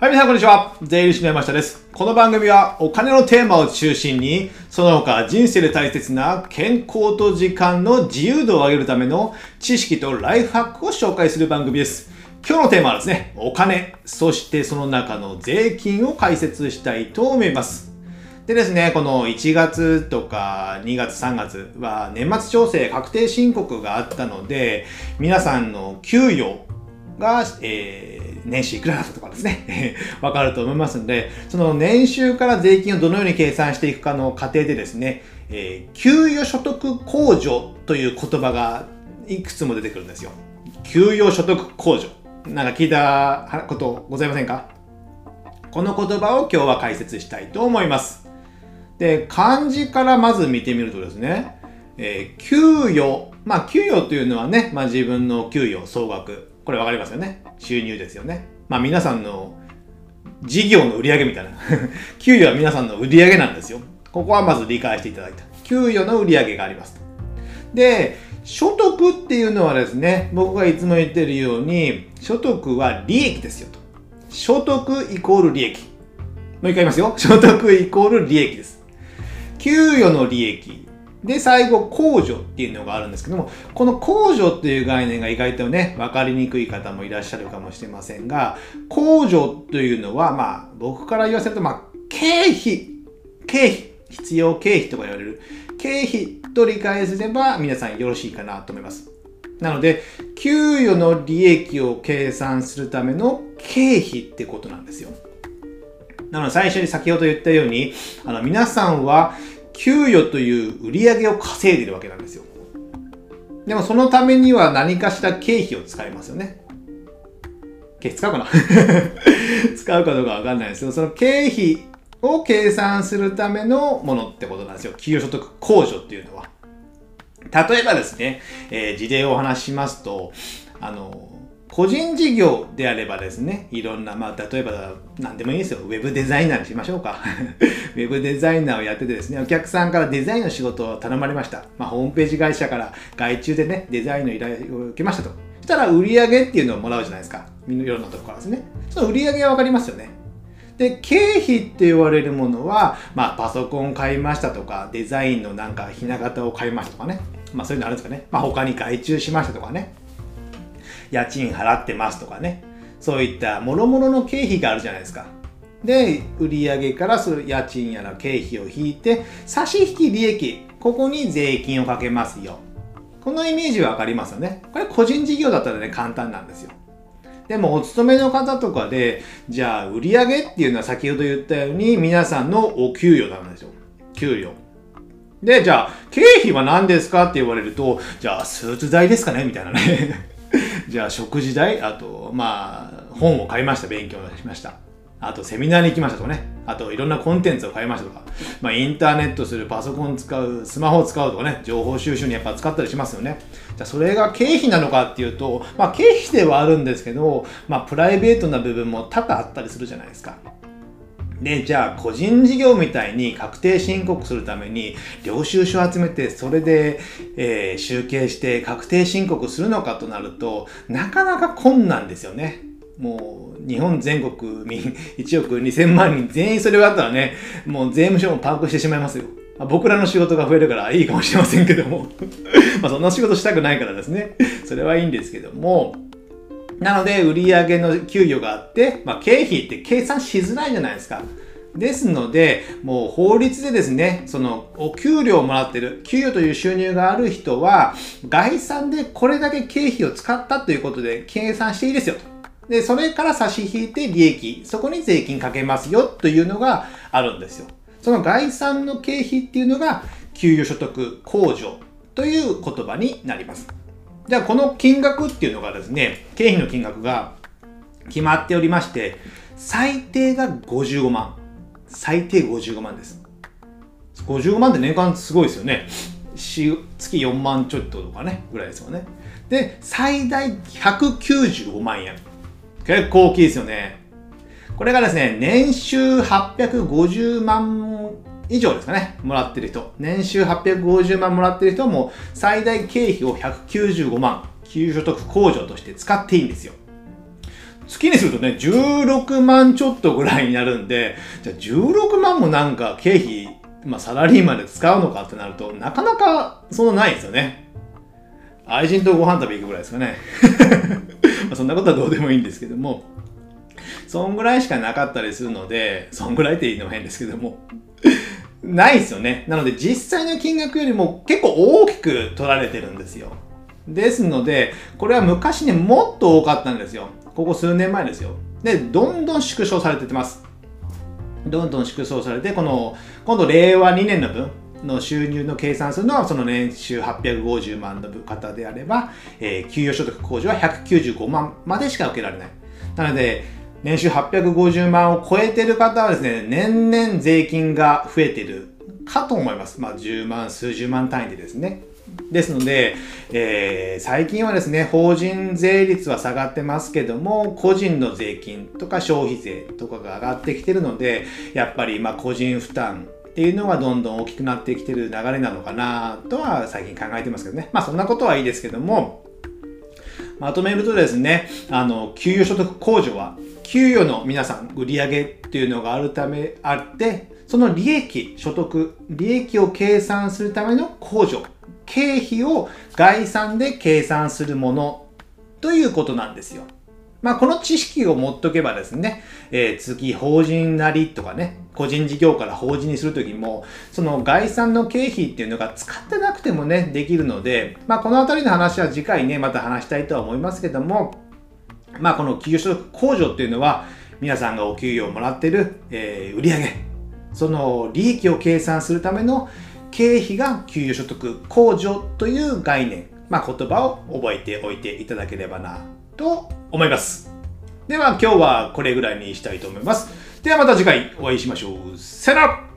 はい、皆さんこんにちは。税理士の山下です。この番組はお金のテーマを中心に、その他人生で大切な健康と時間の自由度を上げるための知識とライフハックを紹介する番組です。今日のテーマはですね、お金、そしてその中の税金を解説したいと思います。でですね、この1月とか2月3月は年末調整確定申告があったので、皆さんの給与が、えー年収いくらだったとかですね、わかると思いますので、その年収から税金をどのように計算していくかの過程でですね、えー給与所得控除という言葉がいくつも出てくるんですよ。給与所得控除。なんか聞いたことございませんか？この言葉を今日は解説したいと思います。で、漢字からまず見てみるとですね、えー給与。まあ、給与というのはね、まあ自分の給与総額。これわかりますよね。収入ですよね。まあ皆さんの事業の売り上げみたいな。給与は皆さんの売り上げなんですよ。ここはまず理解していただいた。給与の売り上げがありますと。で、所得っていうのはですね、僕がいつも言ってるように、所得は利益ですよと。所得イコール利益。もう一回言いますよ。所得イコール利益です。給与の利益。で、最後、控除っていうのがあるんですけども、この控除っていう概念が意外とね、分かりにくい方もいらっしゃるかもしれませんが、控除というのは、まあ、僕から言わせると、まあ、経費、経費、必要経費とか言われる、経費と理解すれば皆さんよろしいかなと思います。なので、給与の利益を計算するための経費ってことなんですよ。なので、最初に先ほど言ったように、あの、皆さんは、給与という売り上げを稼いでるわけなんですよ。でもそのためには何かしら経費を使いますよね。経費使うかな？使うかどうかわかんないですけど、その経費を計算するためのものってことなんですよ。給与所得控除っていうのは。例えばですね、えー事例をお話ししますと、あの、個人事業であればですね、いろんな、まあ、例えば何でもいいですよ。ウェブデザイナーにしましょうか。ウェブデザイナーをやっててですね、お客さんからデザインの仕事を頼まれました。まあ、ホームページ会社から外注でね、デザインの依頼を受けましたと。そしたら売り上げっていうのをもらうじゃないですか。いろんなところからですね。その売り上げはわかりますよね。で、経費って言われるものは、まあ、パソコン買いましたとか、デザインのなんかひな形を買いましたとかね。まあ、そういうのあるんですかね。まあ、他に外注しましたとかね。家賃払ってますとかね。そういった諸々の経費があるじゃないですか。で、売上からその家賃やら経費を引いて、差し引き利益、ここに税金をかけますよ。このイメージはわかりますよね。これ個人事業だったらね、簡単なんですよ。でも、お勤めの方とかで、じゃあ、売上っていうのは先ほど言ったように、皆さんのお給与なんですよ。給与。で、じゃあ、経費は何ですかって言われると、じゃあ、スーツ代ですかねみたいなね。じゃあ、食事代あと、まあ、本を買いました。勉強しました。あと、セミナーに行きましたとかね。あと、いろんなコンテンツを買いましたとか。まあ、インターネットする、パソコン使う、スマホを使うとかね。情報収集にやっぱ使ったりしますよね。じゃあ、それが経費なのかっていうと、まあ、経費ではあるんですけど、まあ、プライベートな部分も多々あったりするじゃないですか。で、じゃあ、個人事業みたいに確定申告するために、領収書を集めて、それで、えー集計して確定申告するのかとなると、なかなか困難ですよね。もう、日本全国民 1億2000万人全員それがあったらね、もう税務署もパンクしてしまいますよ。ま僕らの仕事が増えるからいいかもしれませんけども。まあそんな仕事したくないからですね。それはいいんですけども、なので、売上の給与があって、まあ、経費って計算しづらいじゃないですか。ですので、もう法律でですね、そのお給料をもらってる、給与という収入がある人は、概算でこれだけ経費を使ったということで計算していいですよと。で、それから差し引いて利益、そこに税金かけますよというのがあるんですよ。その概算の経費っていうのが、給与所得控除という言葉になります。じゃあこの金額っていうのがですね、経費の金額が決まっておりまして、最低が55万。最低55万です。55万って年間すごいですよね。月4万ちょっととかね、ぐらいですよね。で、最大195万円。結構大きいですよね。これがですね、年収850万以上ですかね、もらってる人。年収850万もらってる人はもう最大経費を195万、給所得控除として使っていいんですよ。月にするとね、16万ちょっとぐらいになるんで、じゃあ16万もなんか経費、まあサラリーマンで使うのかってなると、なかなかそんなないですよね。愛人とご飯食べ行くぐらいですかね。まそんなことはどうでもいいんですけども、そんぐらいしかなかったりするので、そんぐらいって言うのも変ですけども、ないですよね。なので実際の金額よりも結構大きく取られてるんですよ。ですので、これは昔ね、もっと多かったんですよ。ここ数年前ですよ。で、どんどん縮小されててます。どんどん縮小されて、この、今度令和2年の分の収入の計算するのは、その年収850万の方であれば、えー、給与所得控除は195万までしか受けられない。なので、年収850万を超えてる方はですね、年々税金が増えてるかと思います。まあ、10万、数十万単位でですね。ですので、えー、最近はですね、法人税率は下がってますけども、個人の税金とか消費税とかが上がってきてるので、やっぱりまあ個人負担っていうのがどんどん大きくなってきてる流れなのかなとは最近考えてますけどね。まあそんなことはいいですけども、まとめるとですね、あの、給与所得控除は、給与の皆さん、売上っていうのがあるため、あって、その利益、所得、利益を計算するための控除経費を概算で計算するものということなんですよ。まあ、この知識を持っとけばですね、えー、次、法人なりとかね、個人事業から法人にするときも、その概算の経費っていうのが使ってなくてもね、できるので、まあ、このあたりの話は次回ね、また話したいとは思いますけども、まあ、この企業所得控除っていうのは、皆さんがお給料をもらってる、えー、売上その利益を計算するための経費が給与所得控除という概念、まあ、言葉を覚えておいていただければなと思います。では今日はこれぐらいにしたいと思います。ではまた次回お会いしましょう。さよなら